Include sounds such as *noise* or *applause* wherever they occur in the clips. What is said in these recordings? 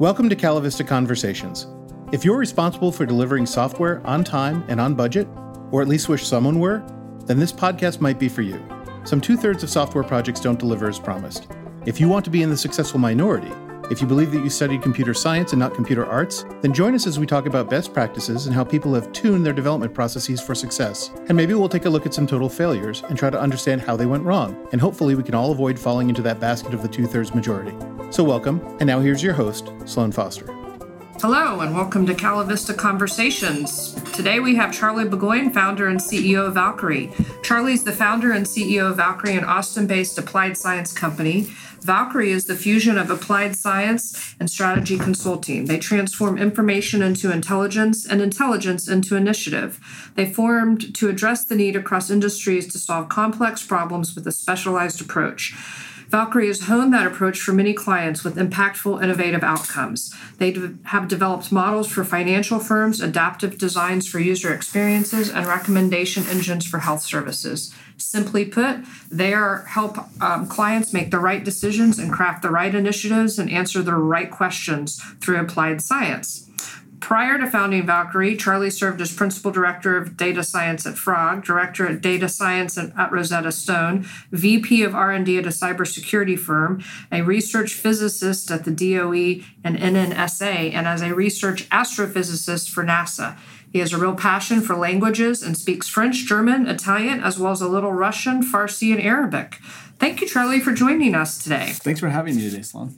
Welcome to Calavista Conversations. If you're responsible for delivering software on time and on budget, or at least wish someone were, then this podcast might be for you. Some two thirds of software projects don't deliver as promised. If you want to be in the successful minority, if you believe that you studied computer science and not computer arts, then join us as we talk about best practices and how people have tuned their development processes for success. And maybe we'll take a look at some total failures and try to understand how they went wrong. And hopefully, we can all avoid falling into that basket of the two thirds majority. So, welcome. And now here's your host, Sloan Foster. Hello, and welcome to Calavista Conversations. Today we have Charlie Burgoyne, founder and CEO of Valkyrie. Charlie's the founder and CEO of Valkyrie, an Austin based applied science company. Valkyrie is the fusion of applied science and strategy consulting. They transform information into intelligence and intelligence into initiative. They formed to address the need across industries to solve complex problems with a specialized approach. Valkyrie has honed that approach for many clients with impactful, innovative outcomes. They have developed models for financial firms, adaptive designs for user experiences, and recommendation engines for health services. Simply put, they are help um, clients make the right decisions and craft the right initiatives and answer the right questions through applied science. Prior to founding Valkyrie, Charlie served as principal director of data science at Frog, director of data science at Rosetta Stone, VP of R&D at a cybersecurity firm, a research physicist at the DOE and NNSA, and as a research astrophysicist for NASA. He has a real passion for languages and speaks French, German, Italian, as well as a little Russian, Farsi, and Arabic. Thank you, Charlie, for joining us today. Thanks for having me today, Sloan.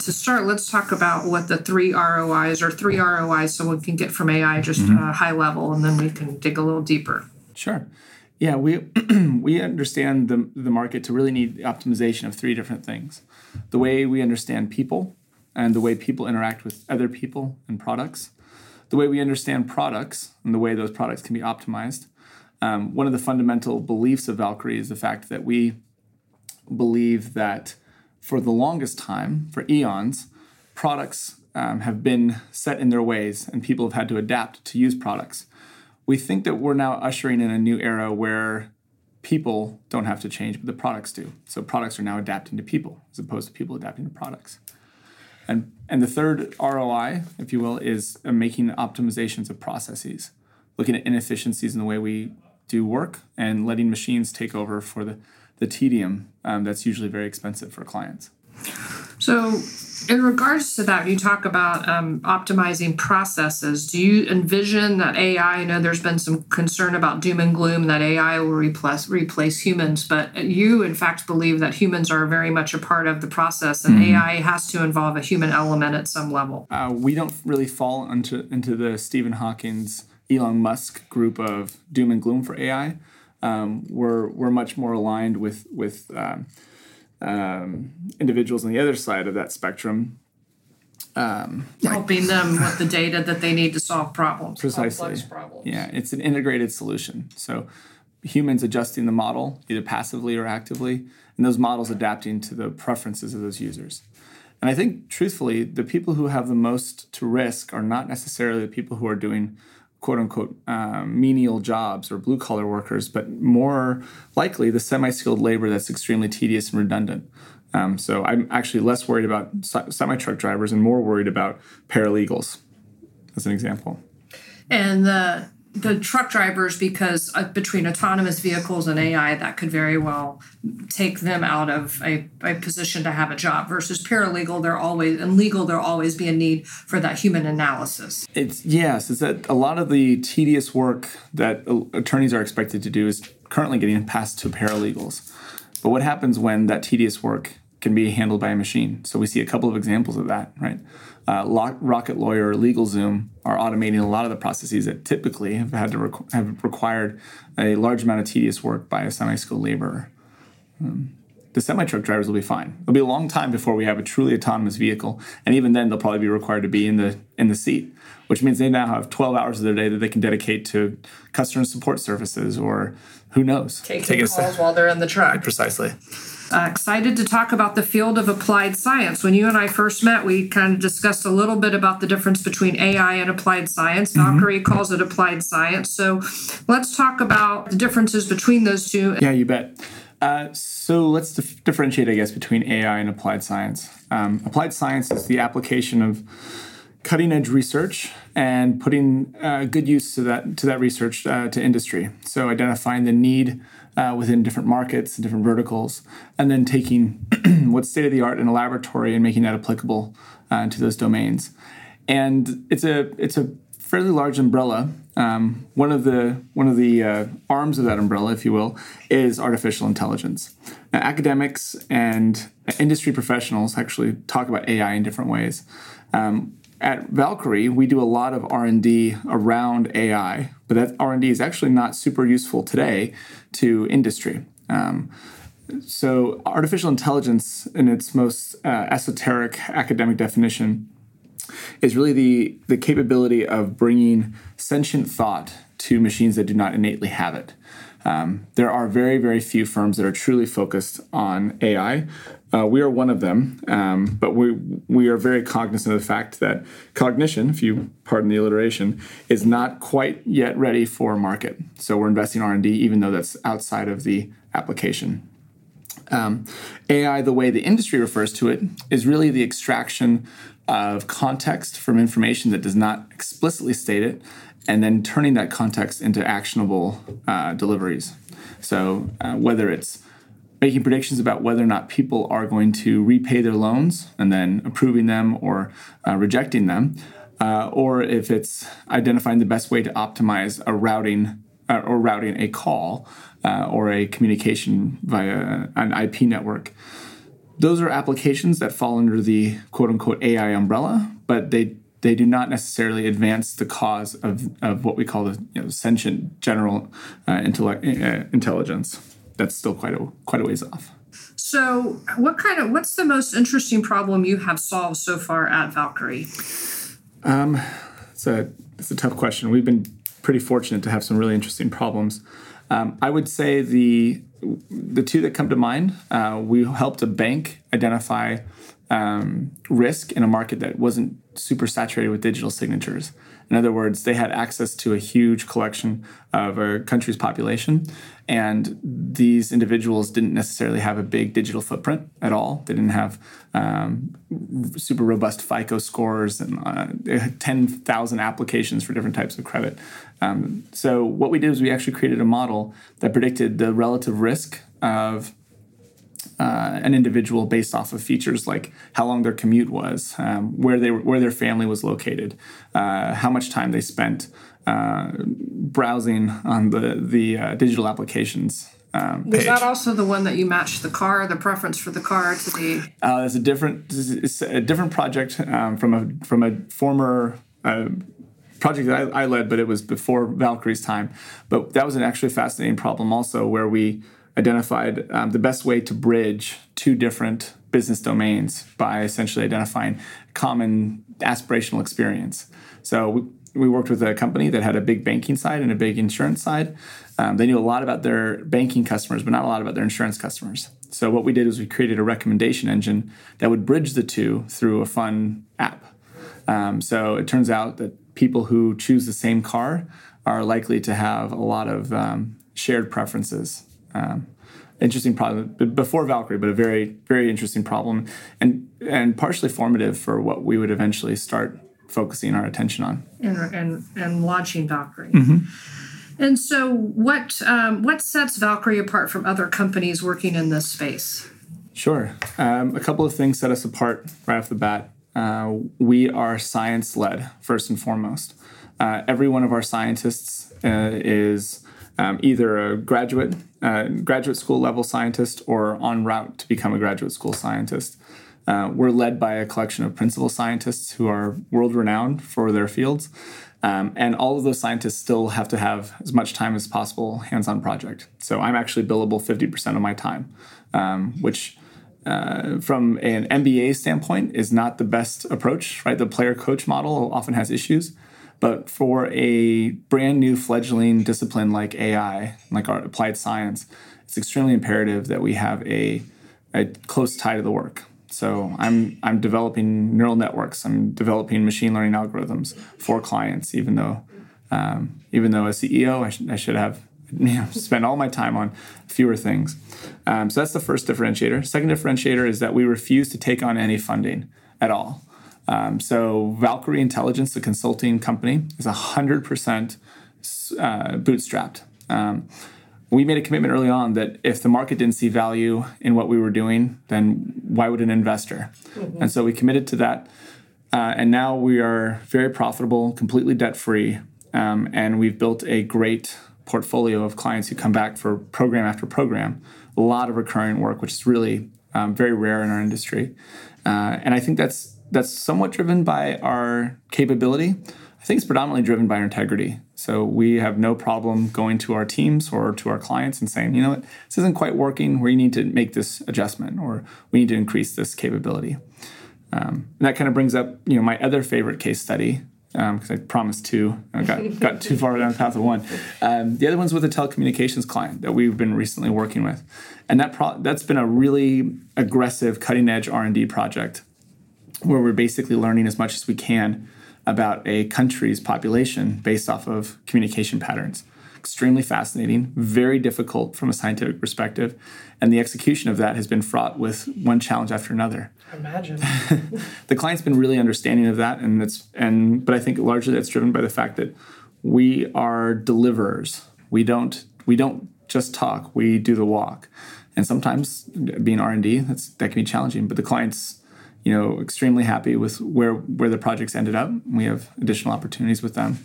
To start, let's talk about what the three ROIs or three ROIs someone can get from AI just mm-hmm. uh, high level and then we can dig a little deeper. Sure. Yeah, we *clears throat* we understand the, the market to really need optimization of three different things. The way we understand people and the way people interact with other people and products. The way we understand products and the way those products can be optimized. Um, one of the fundamental beliefs of Valkyrie is the fact that we believe that for the longest time, for eons, products um, have been set in their ways and people have had to adapt to use products. We think that we're now ushering in a new era where people don't have to change, but the products do. So products are now adapting to people as opposed to people adapting to products. And, and the third ROI, if you will, is uh, making optimizations of processes, looking at inefficiencies in the way we do work and letting machines take over for the the tedium um, that's usually very expensive for clients. So, in regards to that, you talk about um, optimizing processes. Do you envision that AI? I know there's been some concern about doom and gloom that AI will replace replace humans, but you, in fact, believe that humans are very much a part of the process, and mm-hmm. AI has to involve a human element at some level. Uh, we don't really fall into into the Stephen Hawking's, Elon Musk group of doom and gloom for AI um, we're we're much more aligned with with um, um, individuals on the other side of that spectrum. Um, Helping them with the data that they need to solve problems. Precisely. Problems. Yeah, it's an integrated solution. So humans adjusting the model either passively or actively, and those models adapting to the preferences of those users. And I think, truthfully, the people who have the most to risk are not necessarily the people who are doing quote unquote um, menial jobs or blue collar workers, but more likely the semi skilled labor that's extremely tedious and redundant. Um, so I'm actually less worried about semi truck drivers and more worried about paralegals, as an example. And the the truck drivers because uh, between autonomous vehicles and AI, that could very well take them out of a, a position to have a job. Versus paralegal, they're always and legal, there'll always be a need for that human analysis. It's yes, it's that a lot of the tedious work that attorneys are expected to do is currently getting passed to paralegals. But what happens when that tedious work can be handled by a machine? So we see a couple of examples of that, right? Uh, Rocket Lawyer or LegalZoom are automating a lot of the processes that typically have had to requ- have required a large amount of tedious work by a semi-skilled laborer. Um, the semi-truck drivers will be fine. It'll be a long time before we have a truly autonomous vehicle, and even then, they'll probably be required to be in the in the seat, which means they now have 12 hours of their day that they can dedicate to customer support services or who knows, taking calls while they're in the truck. Precisely. Uh, excited to talk about the field of applied science. When you and I first met, we kind of discussed a little bit about the difference between AI and applied science. mm Valkyrie calls it applied science. So let's talk about the differences between those two. Yeah, you bet. Uh, so let's dif- differentiate, I guess, between AI and applied science. Um, applied science is the application of cutting edge research and putting uh, good use to that to that research uh, to industry. So identifying the need uh, within different markets and different verticals, and then taking *clears throat* what's state of the art in a laboratory and making that applicable uh, to those domains. And it's a it's a fairly large umbrella. Um, one of the one of the uh, arms of that umbrella, if you will, is artificial intelligence. Now, academics and industry professionals actually talk about AI in different ways. Um, at Valkyrie, we do a lot of R&D around AI, but that R&D is actually not super useful today to industry. Um, so, artificial intelligence, in its most uh, esoteric academic definition, is really the the capability of bringing sentient thought to machines that do not innately have it. Um, there are very, very few firms that are truly focused on AI. Uh, we are one of them, um, but we we are very cognizant of the fact that cognition, if you pardon the alliteration, is not quite yet ready for market. So we're investing R and D, even though that's outside of the application. Um, AI, the way the industry refers to it, is really the extraction of context from information that does not explicitly state it, and then turning that context into actionable uh, deliveries. So, uh, whether it's making predictions about whether or not people are going to repay their loans and then approving them or uh, rejecting them, uh, or if it's identifying the best way to optimize a routing uh, or routing a call uh, or a communication via an IP network. Those are applications that fall under the quote unquote AI umbrella, but they they do not necessarily advance the cause of, of what we call the you know, sentient general uh, intellect, uh, intelligence. That's still quite a quite a ways off. So, what kind of what's the most interesting problem you have solved so far at Valkyrie? Um, it's a it's a tough question. We've been pretty fortunate to have some really interesting problems. Um, I would say the the two that come to mind, uh, we helped a bank identify um, risk in a market that wasn't super saturated with digital signatures. In other words, they had access to a huge collection of a country's population, and these individuals didn't necessarily have a big digital footprint at all. They didn't have um, super robust FICO scores and uh, 10,000 applications for different types of credit. Um, so, what we did is we actually created a model that predicted the relative risk of uh, an individual based off of features like how long their commute was, um, where they where their family was located, uh, how much time they spent uh, browsing on the the uh, digital applications. Um, was that also the one that you matched the car, the preference for the car to the? Uh, it's a different it's a different project um, from a from a former uh, project that I, I, led, but it was before Valkyrie's time. But that was an actually fascinating problem also, where we identified um, the best way to bridge two different business domains by essentially identifying common aspirational experience. So we, we worked with a company that had a big banking side and a big insurance side. Um, they knew a lot about their banking customers, but not a lot about their insurance customers. So what we did is we created a recommendation engine that would bridge the two through a fun app. Um, so it turns out that people who choose the same car are likely to have a lot of um, shared preferences um, interesting problem before Valkyrie, but a very very interesting problem, and and partially formative for what we would eventually start focusing our attention on and and, and launching Valkyrie. Mm-hmm. And so, what um, what sets Valkyrie apart from other companies working in this space? Sure, um, a couple of things set us apart right off the bat. Uh, we are science led first and foremost. Uh, every one of our scientists uh, is um, either a graduate, uh, graduate school level scientist, or en route to become a graduate school scientist. Uh, we're led by a collection of principal scientists who are world renowned for their fields. Um, and all of those scientists still have to have as much time as possible hands on project. So I'm actually billable 50% of my time, um, which uh, from an MBA standpoint is not the best approach, right? The player coach model often has issues. But for a brand new fledgling discipline like AI, like our applied science, it's extremely imperative that we have a, a close tie to the work. So I'm I'm developing neural networks. I'm developing machine learning algorithms for clients. Even though um, even though as CEO I, sh- I should have you know, spend all my time on fewer things. Um, so that's the first differentiator. Second differentiator is that we refuse to take on any funding at all. Um, so Valkyrie Intelligence, the consulting company, is 100% uh, bootstrapped. Um, we made a commitment early on that if the market didn't see value in what we were doing, then why would an investor? Mm-hmm. And so we committed to that. Uh, and now we are very profitable, completely debt free, um, and we've built a great portfolio of clients who come back for program after program. A lot of recurring work, which is really um, very rare in our industry. Uh, and I think that's that's somewhat driven by our capability. I think it's predominantly driven by our integrity. So we have no problem going to our teams or to our clients and saying, you know what, this isn't quite working. We need to make this adjustment, or we need to increase this capability. Um, and that kind of brings up, you know, my other favorite case study because um, I promised two. I got, *laughs* got too far down the path of one. Um, the other one's with a telecommunications client that we've been recently working with, and that pro- that's been a really aggressive, cutting edge R and D project where we're basically learning as much as we can about a country's population based off of communication patterns. Extremely fascinating, very difficult from a scientific perspective, and the execution of that has been fraught with one challenge after another. Imagine. *laughs* the client's been really understanding of that, and it's and but I think largely that's driven by the fact that we are deliverers. We don't we don't just talk. We do the walk, and sometimes being R and D that's that can be challenging. But the clients you know extremely happy with where where the projects ended up. We have additional opportunities with them.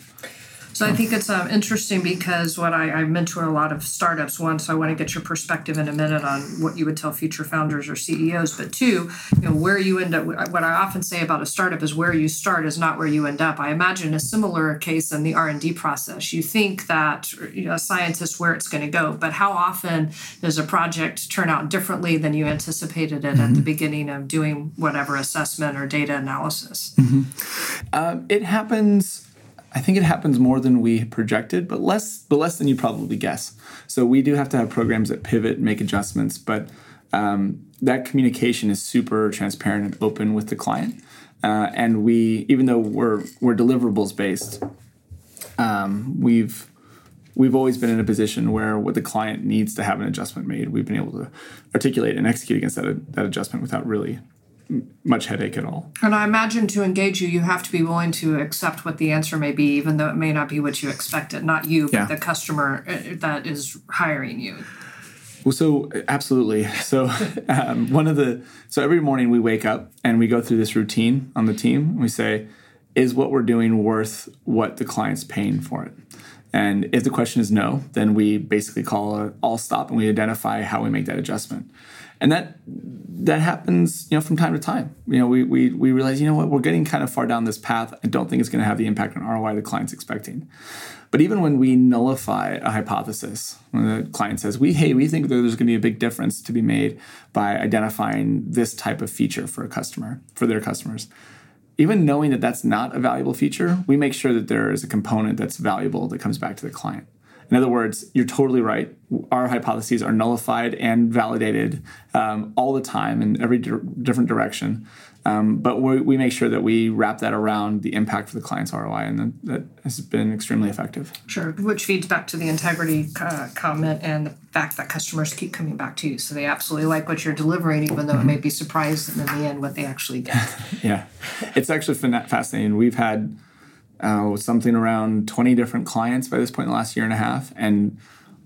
So I think it's uh, interesting because what I, I mentor a lot of startups. One, so I want to get your perspective in a minute on what you would tell future founders or CEOs. But two, you know, where you end up. What I often say about a startup is where you start is not where you end up. I imagine a similar case in the R and D process. You think that you know, a scientist where it's going to go, but how often does a project turn out differently than you anticipated it mm-hmm. at the mm-hmm. beginning of doing whatever assessment or data analysis? Mm-hmm. Um, it happens I think it happens more than we projected, but less but less than you probably guess. So we do have to have programs that pivot, make adjustments, but um, that communication is super transparent and open with the client. Uh, and we, even though we're we're deliverables based, um, we've we've always been in a position where what the client needs to have an adjustment made, we've been able to articulate and execute against that that adjustment without really much headache at all. And I imagine to engage you, you have to be willing to accept what the answer may be, even though it may not be what you expected. Not you, but yeah. the customer uh, that is hiring you. Well, so absolutely. So *laughs* um, one of the so every morning we wake up and we go through this routine on the team. We say, "Is what we're doing worth what the client's paying for it?" And if the question is no, then we basically call a all stop and we identify how we make that adjustment and that that happens you know from time to time. You know we, we we realize you know what we're getting kind of far down this path. I don't think it's going to have the impact on roi the client's expecting. But even when we nullify a hypothesis when the client says we hey we think that there's going to be a big difference to be made by identifying this type of feature for a customer for their customers even knowing that that's not a valuable feature we make sure that there is a component that's valuable that comes back to the client in other words, you're totally right. Our hypotheses are nullified and validated um, all the time in every di- different direction. Um, but we, we, make sure that we wrap that around the impact for the client's ROI, and that, that has been extremely effective. Sure, which feeds back to the integrity uh, comment and the fact that customers keep coming back to you. So they absolutely like what you're delivering, even though mm-hmm. it may be surprised in the end what they actually get. *laughs* yeah, it's actually fascinating. We've had uh, something around 20 different clients by this point in the last year and a half. And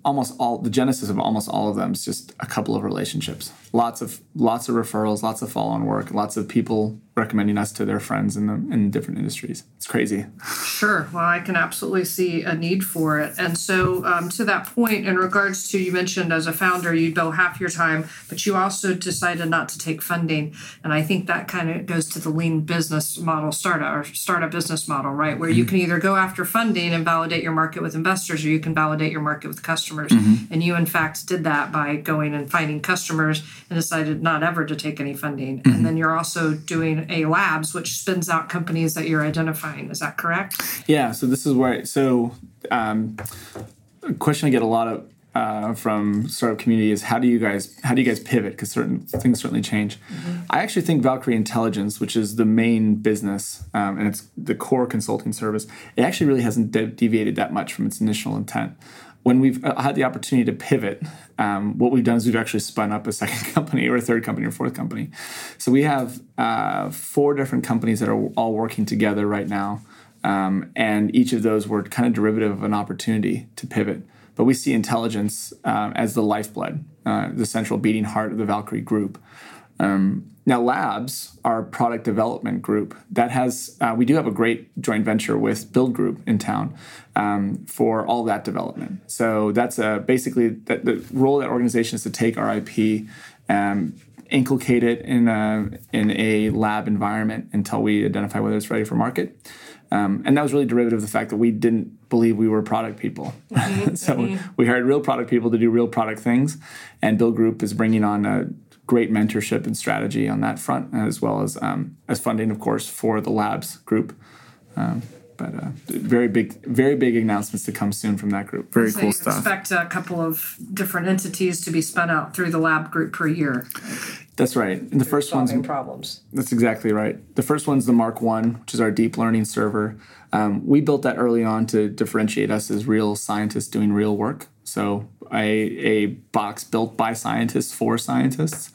almost all the genesis of almost all of them is just a couple of relationships lots of lots of referrals lots of follow-on work lots of people recommending us to their friends in the in different industries it's crazy sure well i can absolutely see a need for it and so um, to that point in regards to you mentioned as a founder you'd bill half your time but you also decided not to take funding and i think that kind of goes to the lean business model startup or startup business model right where mm-hmm. you can either go after funding and validate your market with investors or you can validate your market with customers customers. Mm-hmm. And you, in fact, did that by going and finding customers and decided not ever to take any funding. Mm-hmm. And then you're also doing a labs, which spins out companies that you're identifying. Is that correct? Yeah. So this is where, so um, a question I get a lot of uh, from startup community is how do you guys how do you guys pivot because certain things certainly change mm-hmm. i actually think valkyrie intelligence which is the main business um, and it's the core consulting service it actually really hasn't de- deviated that much from its initial intent when we've uh, had the opportunity to pivot, um, what we've done is we've actually spun up a second *laughs* company or a third company or fourth company. So we have uh, four different companies that are all working together right now. Um, and each of those were kind of derivative of an opportunity to pivot. But we see intelligence uh, as the lifeblood, uh, the central beating heart of the Valkyrie group. Um, now, Labs, our product development group, that has uh, we do have a great joint venture with Build Group in town um, for all that development. So that's uh, basically the, the role of that organization is to take our IP, um, inculcate it in a in a lab environment until we identify whether it's ready for market. Um, and that was really derivative of the fact that we didn't believe we were product people. Mm-hmm. *laughs* so mm-hmm. we hired real product people to do real product things. And Build Group is bringing on a great mentorship and strategy on that front, as well as um, as funding, of course, for the labs group. Um, but uh, very big, very big announcements to come soon from that group. Very so cool stuff. Expect a couple of different entities to be spun out through the lab group per year. That's right. And the first one's problems. That's exactly right. The first one's the Mark One, which is our deep learning server. Um, we built that early on to differentiate us as real scientists doing real work. So a, a box built by scientists for scientists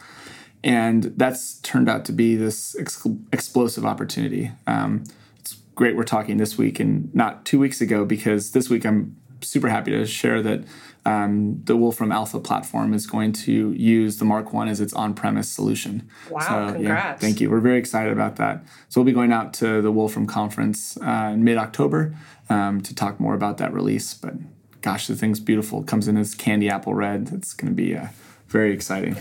and that's turned out to be this ex- explosive opportunity. Um, it's great we're talking this week and not two weeks ago because this week I'm super happy to share that um, the Wolfram Alpha platform is going to use the Mark One as its on-premise solution. Wow! So, congrats! Yeah, thank you. We're very excited about that. So we'll be going out to the Wolfram conference uh, in mid-October um, to talk more about that release. But gosh, the thing's beautiful. It comes in as candy apple red. It's going to be uh, very exciting.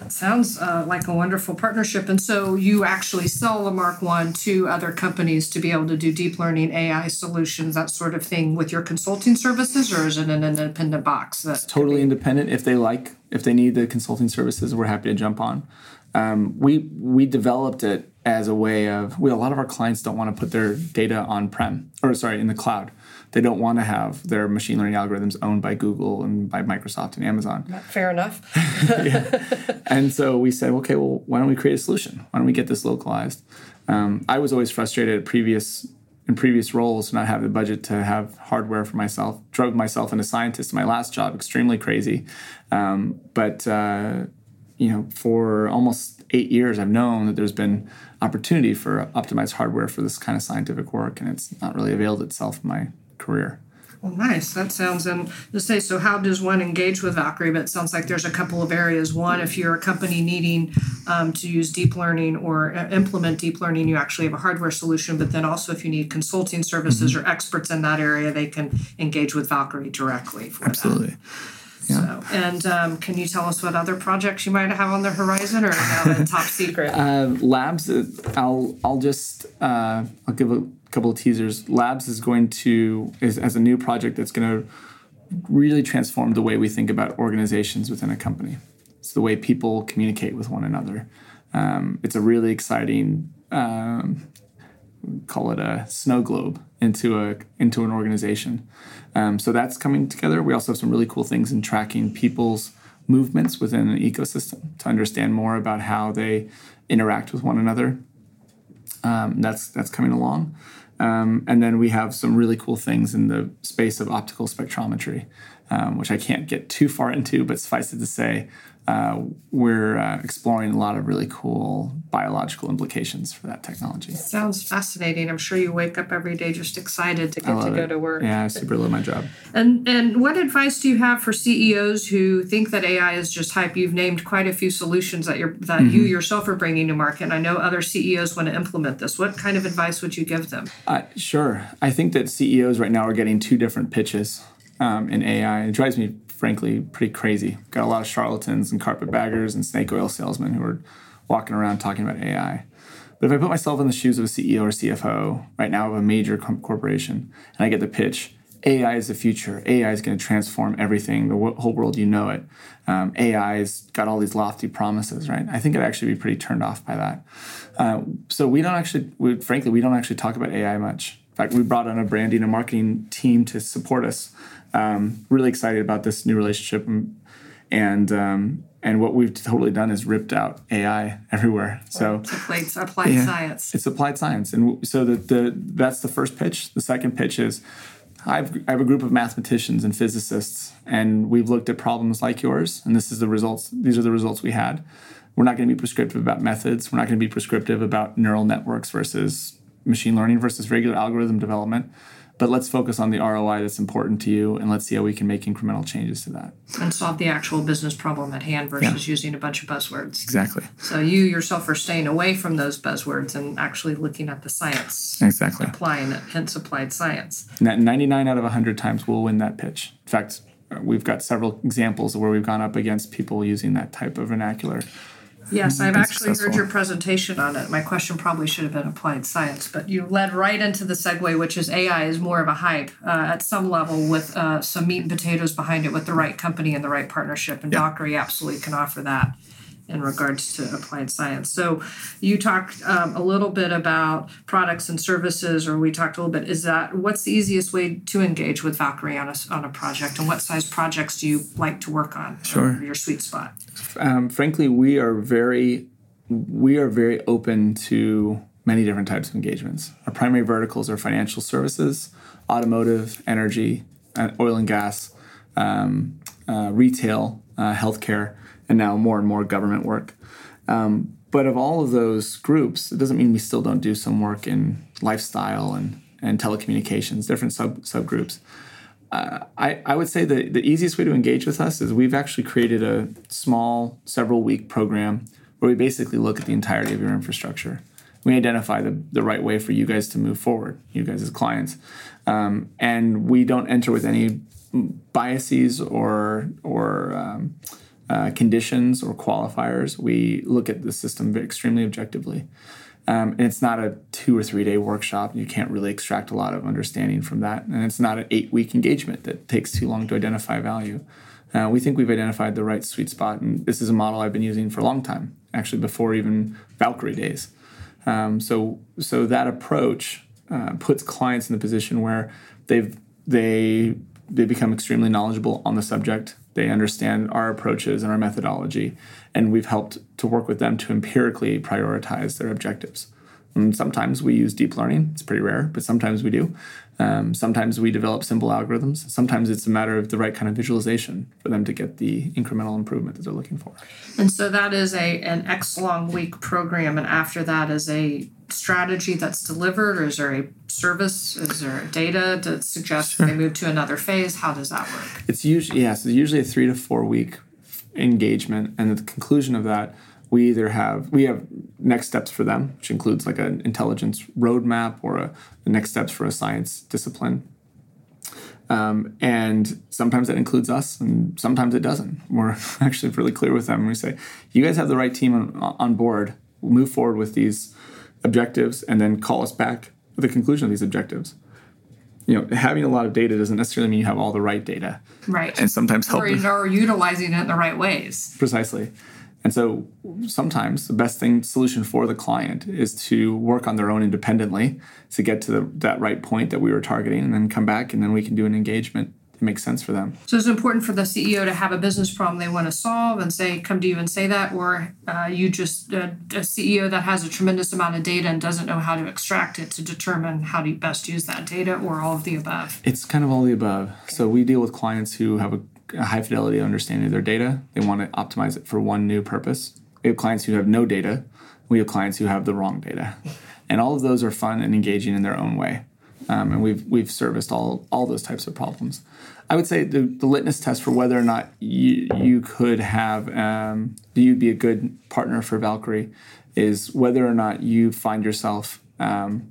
That sounds uh, like a wonderful partnership. And so you actually sell the Mark One to other companies to be able to do deep learning AI solutions, that sort of thing, with your consulting services, or is it an independent box? That's totally independent. If they like, if they need the consulting services, we're happy to jump on. Um, we we developed it as a way of we a lot of our clients don't want to put their data on prem or sorry in the cloud they don't want to have their machine learning algorithms owned by Google and by Microsoft and Amazon. Fair enough. *laughs* yeah. And so we said, okay, well, why don't we create a solution? Why don't we get this localized? Um, I was always frustrated at previous in previous roles to not having the budget to have hardware for myself. Drove myself into scientist in my last job, extremely crazy. Um, but uh, you know, for almost eight years, I've known that there's been opportunity for optimized hardware for this kind of scientific work, and it's not really availed itself in my career. Well, nice. That sounds and to say so. How does one engage with Valkyrie? But it sounds like there's a couple of areas. One, if you're a company needing um, to use deep learning or uh, implement deep learning, you actually have a hardware solution. But then also, if you need consulting services mm-hmm. or experts in that area, they can engage with Valkyrie directly for Absolutely. that. Yeah. So, and um, can you tell us what other projects you might have on the horizon, or now *laughs* top secret? Uh, labs. Uh, I'll I'll just uh, I'll give a couple of teasers. Labs is going to is as a new project that's going to really transform the way we think about organizations within a company. It's the way people communicate with one another. Um, it's a really exciting um, call it a snow globe into a into an organization. Um, so that's coming together. We also have some really cool things in tracking people's movements within an ecosystem to understand more about how they interact with one another. Um, that's that's coming along. Um, and then we have some really cool things in the space of optical spectrometry, um, which I can't get too far into, but suffice it to say, uh, we're uh, exploring a lot of really cool biological implications for that technology. Sounds fascinating. I'm sure you wake up every day just excited to get to go it. to work. Yeah, I super love my job. And and what advice do you have for CEOs who think that AI is just hype? You've named quite a few solutions that you're that mm-hmm. you yourself are bringing to market. And I know other CEOs want to implement this. What kind of advice would you give them? Uh, sure. I think that CEOs right now are getting two different pitches um, in AI. It drives me frankly pretty crazy. Got a lot of charlatans and carpetbaggers and snake oil salesmen who are walking around talking about AI. But if I put myself in the shoes of a CEO or CFO right now of a major corporation and I get the pitch, AI is the future. AI is going to transform everything, the whole world you know it. Um, AI's got all these lofty promises, right? I think I'd actually be pretty turned off by that. Uh, so we don't actually, we, frankly, we don't actually talk about AI much. In fact, we brought on a branding and marketing team to support us um, really excited about this new relationship and and, um, and what we've totally done is ripped out AI everywhere. So it's applied, applied yeah, science. It's applied science, and so the, the that's the first pitch. The second pitch is I've, I have a group of mathematicians and physicists, and we've looked at problems like yours, and this is the results. These are the results we had. We're not going to be prescriptive about methods. We're not going to be prescriptive about neural networks versus machine learning versus regular algorithm development but let's focus on the ROI that's important to you and let's see how we can make incremental changes to that. And solve the actual business problem at hand versus yeah. using a bunch of buzzwords. Exactly. So you yourself are staying away from those buzzwords and actually looking at the science. Exactly. Applying it, hence applied science. And that 99 out of 100 times we'll win that pitch. In fact, we've got several examples where we've gone up against people using that type of vernacular. Yes, I've actually successful. heard your presentation on it. My question probably should have been applied science, but you led right into the segue, which is AI is more of a hype uh, at some level with uh, some meat and potatoes behind it with the right company and the right partnership. And Valkyrie absolutely can offer that in regards to applied science. So you talked um, a little bit about products and services, or we talked a little bit. Is that what's the easiest way to engage with Valkyrie on a, on a project, and what size projects do you like to work on? Sure, your sweet spot. Um, frankly, we are very we are very open to many different types of engagements. Our primary verticals are financial services, automotive, energy, uh, oil and gas, um, uh, retail, uh, healthcare and now more and more government work. Um, but of all of those groups, it doesn't mean we still don't do some work in lifestyle and, and telecommunications, different sub subgroups. Uh, I, I would say the, the easiest way to engage with us is we've actually created a small, several week program where we basically look at the entirety of your infrastructure. We identify the, the right way for you guys to move forward, you guys as clients. Um, and we don't enter with any biases or, or um, uh, conditions or qualifiers. We look at the system extremely objectively. Um, and it's not a two or three day workshop. You can't really extract a lot of understanding from that. And it's not an eight week engagement that takes too long to identify value. Uh, we think we've identified the right sweet spot. And this is a model I've been using for a long time, actually, before even Valkyrie days. Um, so, so that approach uh, puts clients in the position where they've, they, they become extremely knowledgeable on the subject they understand our approaches and our methodology, and we've helped to work with them to empirically prioritize their objectives. And sometimes we use deep learning. It's pretty rare, but sometimes we do. Um, sometimes we develop simple algorithms. Sometimes it's a matter of the right kind of visualization for them to get the incremental improvement that they're looking for. And so that is a an X long week program, and after that is a strategy that's delivered, or is there a service? Is there data that suggests sure. they move to another phase? How does that work? It's usually yes, it's usually a three to four week engagement, and at the conclusion of that we either have we have next steps for them which includes like an intelligence roadmap or a, the next steps for a science discipline um, and sometimes that includes us and sometimes it doesn't we're *laughs* actually really clear with them we say you guys have the right team on, on board we'll move forward with these objectives and then call us back with the conclusion of these objectives you know, having a lot of data doesn't necessarily mean you have all the right data. Right. And sometimes help. Or, or utilizing it in the right ways. Precisely. And so sometimes the best thing solution for the client is to work on their own independently to get to the, that right point that we were targeting and then come back and then we can do an engagement makes sense for them. So it's important for the CEO to have a business problem they want to solve and say, come to you and say that, or uh, you just uh, a CEO that has a tremendous amount of data and doesn't know how to extract it to determine how to best use that data, or all of the above. It's kind of all the above. So we deal with clients who have a a high fidelity understanding of their data. They want to optimize it for one new purpose. We have clients who have no data. We have clients who have the wrong data, and all of those are fun and engaging in their own way. Um, and we've we've serviced all all those types of problems. I would say the, the litmus test for whether or not you you could have um, you'd be a good partner for Valkyrie is whether or not you find yourself um,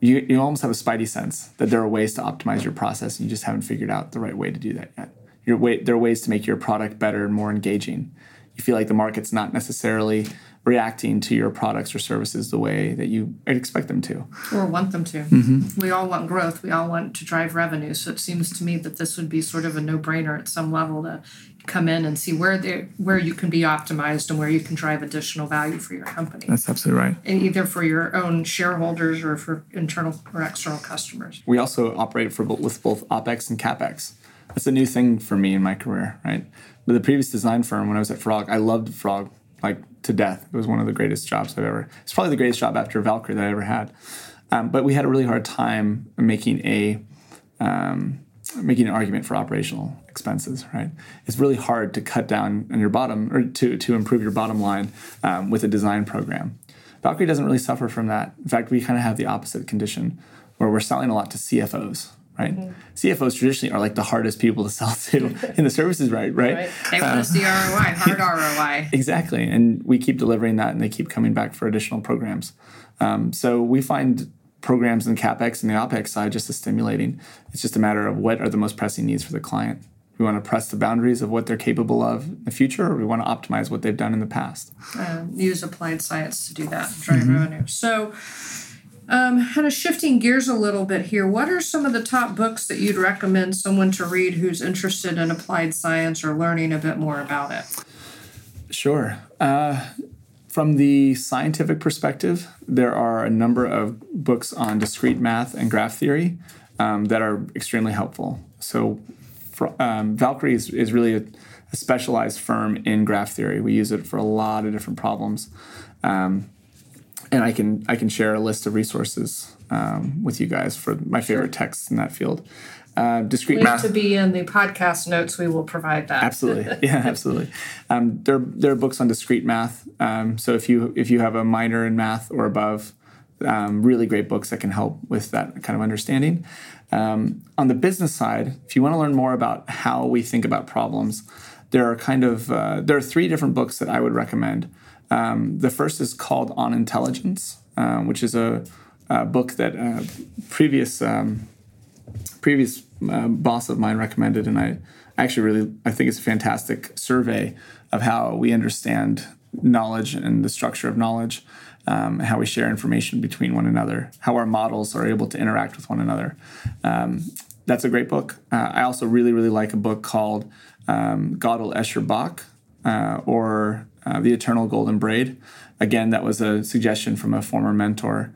you, you almost have a spidey sense that there are ways to optimize your process and you just haven't figured out the right way to do that yet your way, there are ways to make your product better and more engaging. You feel like the market's not necessarily reacting to your products or services the way that you expect them to or want them to. Mm-hmm. We all want growth. We all want to drive revenue. So it seems to me that this would be sort of a no-brainer at some level to come in and see where they where you can be optimized and where you can drive additional value for your company. That's absolutely right. And either for your own shareholders or for internal or external customers. We also operate for with both OpEx and CapEx that's a new thing for me in my career, right? But the previous design firm, when I was at Frog, I loved Frog like to death. It was one of the greatest jobs I've ever. It's probably the greatest job after Valkyrie that I ever had. Um, but we had a really hard time making a um, making an argument for operational expenses, right? It's really hard to cut down on your bottom or to, to improve your bottom line um, with a design program. Valkyrie doesn't really suffer from that. In fact, we kind of have the opposite condition where we're selling a lot to CFOs, right? Mm-hmm. CFOs traditionally are like the hardest people to sell to *laughs* in the services, right? Right. right. They want to see ROI, hard *laughs* ROI. Exactly, and we keep delivering that, and they keep coming back for additional programs. Um, so we find programs in capex and the opex side just as stimulating. It's just a matter of what are the most pressing needs for the client. We want to press the boundaries of what they're capable of in the future, or we want to optimize what they've done in the past. Uh, use applied science to do that, drive mm-hmm. revenue. So, um, kind of shifting gears a little bit here, what are some of the top books that you'd recommend someone to read who's interested in applied science or learning a bit more about it? Sure. Uh, from the scientific perspective, there are a number of books on discrete math and graph theory um, that are extremely helpful. So, um, Valkyrie is, is really a, a, specialized firm in graph theory. We use it for a lot of different problems. Um, and I can I can share a list of resources um, with you guys for my favorite texts in that field. Uh, discrete Link math to be in the podcast notes. We will provide that. Absolutely, *laughs* yeah, absolutely. Um, there there are books on discrete math. Um, so if you if you have a minor in math or above, um, really great books that can help with that kind of understanding. Um, on the business side, if you want to learn more about how we think about problems, there are kind of uh, there are three different books that I would recommend. Um, the first is called On Intelligence, uh, which is a, a book that uh, previous um, previous uh, boss of mine recommended, and I actually really I think it's a fantastic survey of how we understand knowledge and the structure of knowledge, um, how we share information between one another, how our models are able to interact with one another. Um, that's a great book. Uh, I also really really like a book called um, Gödel Escher Bach, uh, or uh, The Eternal Golden Braid. Again, that was a suggestion from a former mentor.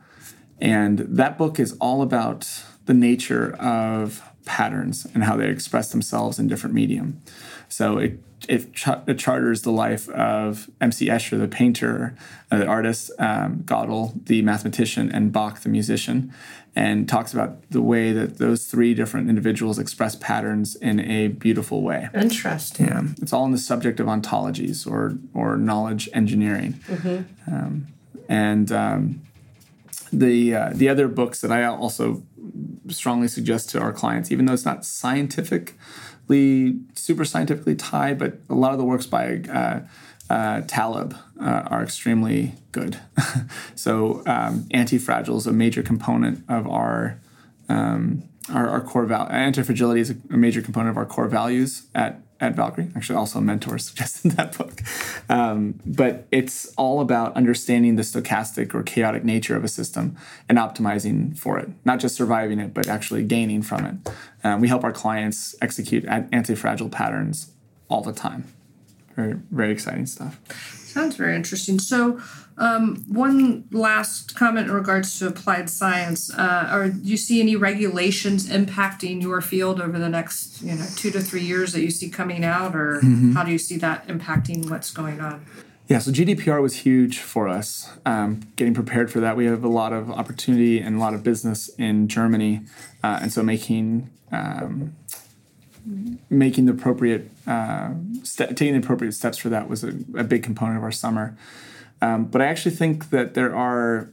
And that book is all about the nature of patterns and how they express themselves in different medium. So it it, it charters the life of M.C. Escher, the painter, uh, the artist, um, Gödel, the mathematician, and Bach, the musician, and talks about the way that those three different individuals express patterns in a beautiful way. Interesting. Yeah, it's all in the subject of ontologies or or knowledge engineering, mm-hmm. um, and um, the uh, the other books that I also strongly suggest to our clients, even though it's not scientifically super scientifically tied, but a lot of the works by uh, uh, Taleb uh, are extremely good. *laughs* so um, anti-fragile is a major component of our um, our, our, core value. Anti-fragility is a, major component of our core values at at Valkyrie. Actually, also a mentor *laughs* suggested that book. Um, but it's all about understanding the stochastic or chaotic nature of a system and optimizing for it, not just surviving it, but actually gaining from it. Um, we help our clients execute anti-fragile patterns all the time very very exciting stuff. Sounds very interesting. So, um, one last comment in regards to applied science: uh, Are do you see any regulations impacting your field over the next you know two to three years that you see coming out, or mm-hmm. how do you see that impacting what's going on? Yeah, so GDPR was huge for us. Um, getting prepared for that, we have a lot of opportunity and a lot of business in Germany, uh, and so making um, making the appropriate uh, taking the appropriate steps for that was a, a big component of our summer. Um, but I actually think that there are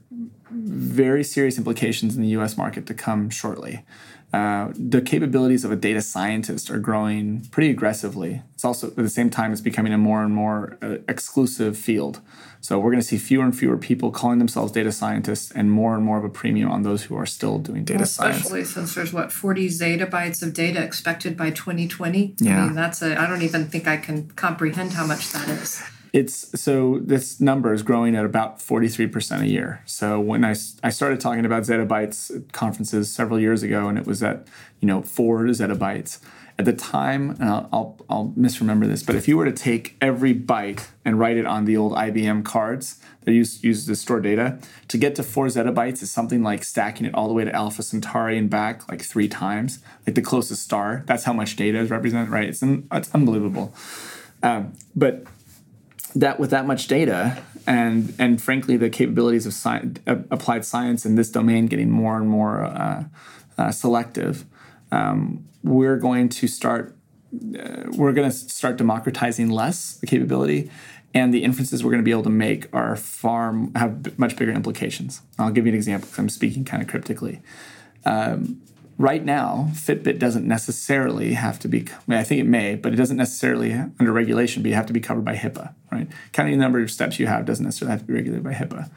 very serious implications in the U.S. market to come shortly. Uh, the capabilities of a data scientist are growing pretty aggressively. It's also at the same time it's becoming a more and more uh, exclusive field. So we're going to see fewer and fewer people calling themselves data scientists, and more and more of a premium on those who are still doing data Especially science. Especially since there's what 40 zettabytes of data expected by 2020. Yeah, I mean, that's a. I don't even think I can comprehend how much that is. It's so this number is growing at about 43% a year. So when I, I started talking about zettabytes at conferences several years ago, and it was at, you know, four zettabytes. At the time, and I'll, I'll, I'll misremember this, but if you were to take every byte and write it on the old IBM cards that used, used to store data, to get to four zettabytes is something like stacking it all the way to Alpha Centauri and back like three times, like the closest star. That's how much data is represented, right? It's, it's unbelievable. Um, but that with that much data and and frankly the capabilities of science, applied science in this domain getting more and more uh, uh, selective um, we're going to start uh, we're going to start democratizing less the capability and the inferences we're going to be able to make are far have much bigger implications. I'll give you an example because i'm speaking kind of cryptically. Um, right now fitbit doesn't necessarily have to be I, mean, I think it may but it doesn't necessarily under regulation but you have to be covered by hipaa right counting the number of steps you have doesn't necessarily have to be regulated by hipaa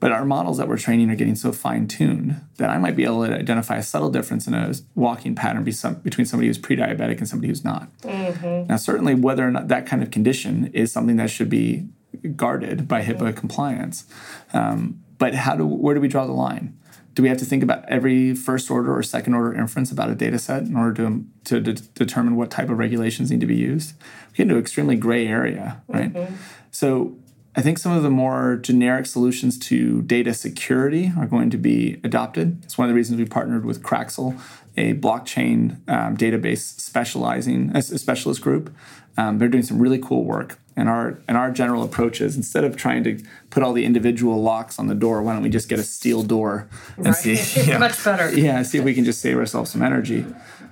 but our models that we're training are getting so fine tuned that I might be able to identify a subtle difference in a walking pattern between somebody who's pre diabetic and somebody who's not. Mm-hmm. Now, certainly, whether or not that kind of condition is something that should be guarded by HIPAA mm-hmm. compliance. Um, but how do where do we draw the line? Do we have to think about every first order or second order inference about a data set in order to, to de- determine what type of regulations need to be used? We get into an extremely gray area, right? Mm-hmm. So I think some of the more generic solutions to data security are going to be adopted. It's one of the reasons we partnered with Craxel, a blockchain um, database specializing a, specialist group. Um, they're doing some really cool work. And our and our general approach is instead of trying to put all the individual locks on the door, why don't we just get a steel door and right. see? You *laughs* know, Much better. Yeah, see if we can just save ourselves some energy.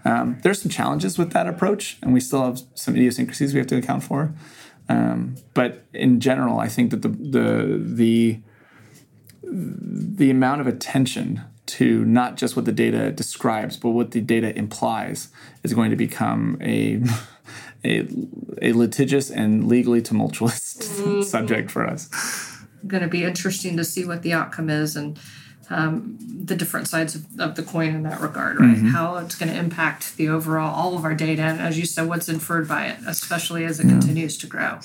Um, there's some challenges with that approach, and we still have some idiosyncrasies we have to account for. Um, but in general, I think that the the the the amount of attention to not just what the data describes, but what the data implies, is going to become a *laughs* a, a litigious and legally tumultuous mm-hmm. *laughs* subject for us. Going to be interesting to see what the outcome is and um, the different sides of, of, the coin in that regard, right? Mm-hmm. How it's going to impact the overall, all of our data, and as you said, what's inferred by it, especially as it yeah. continues to grow.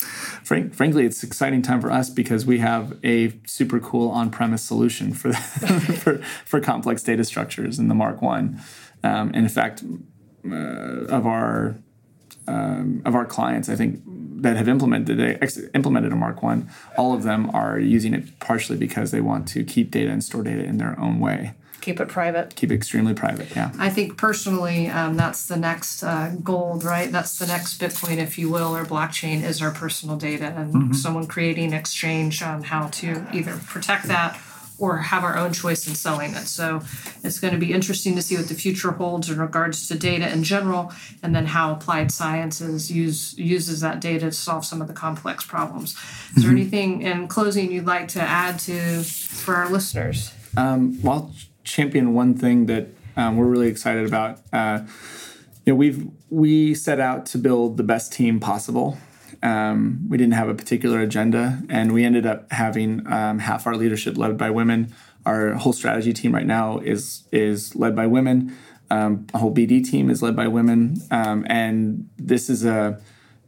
Frank, frankly, it's an exciting time for us because we have a super cool on-premise solution for *laughs* for, for complex data structures in the Mark One. Um, and in fact, uh, of our um, of our clients, I think that have implemented implemented a Mark One, all of them are using it partially because they want to keep data and store data in their own way. Keep it private. Keep it extremely private. Yeah. I think personally, um, that's the next uh, gold, right? That's the next Bitcoin, if you will, or blockchain is our personal data, and mm-hmm. someone creating exchange on how to either protect that or have our own choice in selling it. So it's going to be interesting to see what the future holds in regards to data in general, and then how applied sciences use uses that data to solve some of the complex problems. Is mm-hmm. there anything in closing you'd like to add to for our listeners? Um, well, I'll champion one thing that um, we're really excited about. Uh, you know, we've we set out to build the best team possible um, we didn't have a particular agenda, and we ended up having um, half our leadership led by women. Our whole strategy team right now is is led by women. Um, a whole BD team is led by women, um, and this is a,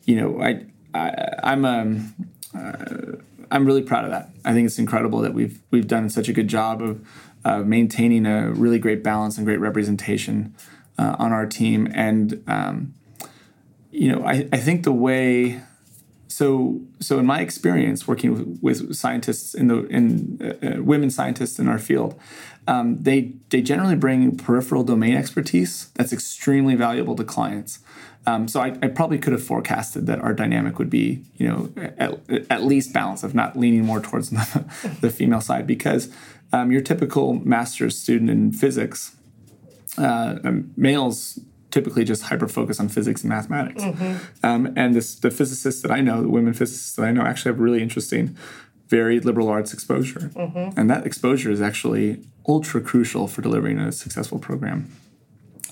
you know, I, I am a, uh, I'm really proud of that. I think it's incredible that we've we've done such a good job of uh, maintaining a really great balance and great representation uh, on our team, and um, you know, I, I think the way so so in my experience working with, with scientists in the in uh, uh, women scientists in our field um, they they generally bring peripheral domain expertise that's extremely valuable to clients. Um, so I, I, probably could have forecasted that our dynamic would be you know at, at least balanced if not leaning more towards *laughs* the, the female side because um, your typical master's student in physics uh, males typically just hyper focus on physics and mathematics. Mm-hmm. Um, and this, the physicists that I know, the women physicists that I know, actually have really interesting, very liberal arts exposure. Mm-hmm. And that exposure is actually ultra crucial for delivering a successful program.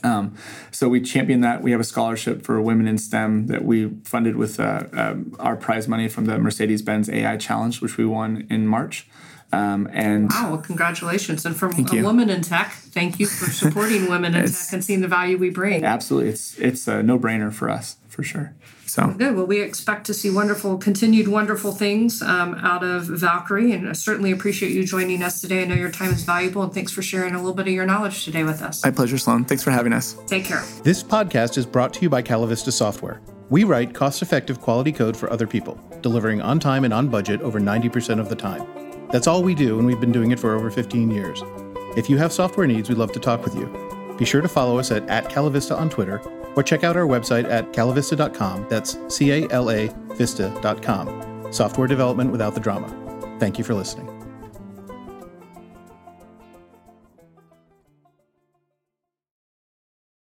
Um, so we champion that. We have a scholarship for women in STEM that we funded with uh, um, our prize money from the Mercedes-Benz AI Challenge, which we won in March. Um, and wow, well, congratulations! And from a woman in tech, thank you for supporting women in *laughs* tech and seeing the value we bring. Absolutely, it's it's a no brainer for us for sure. So good. Well, we expect to see wonderful, continued wonderful things um, out of Valkyrie, and I certainly appreciate you joining us today. I know your time is valuable, and thanks for sharing a little bit of your knowledge today with us. My pleasure, Sloan. Thanks for having us. Take care. This podcast is brought to you by Calavista Software. We write cost-effective quality code for other people, delivering on time and on budget over 90% of the time. That's all we do, and we've been doing it for over 15 years. If you have software needs, we'd love to talk with you. Be sure to follow us at, at Calavista on Twitter or check out our website at calavista.com. That's C A L A Vista.com. Software development without the drama. Thank you for listening.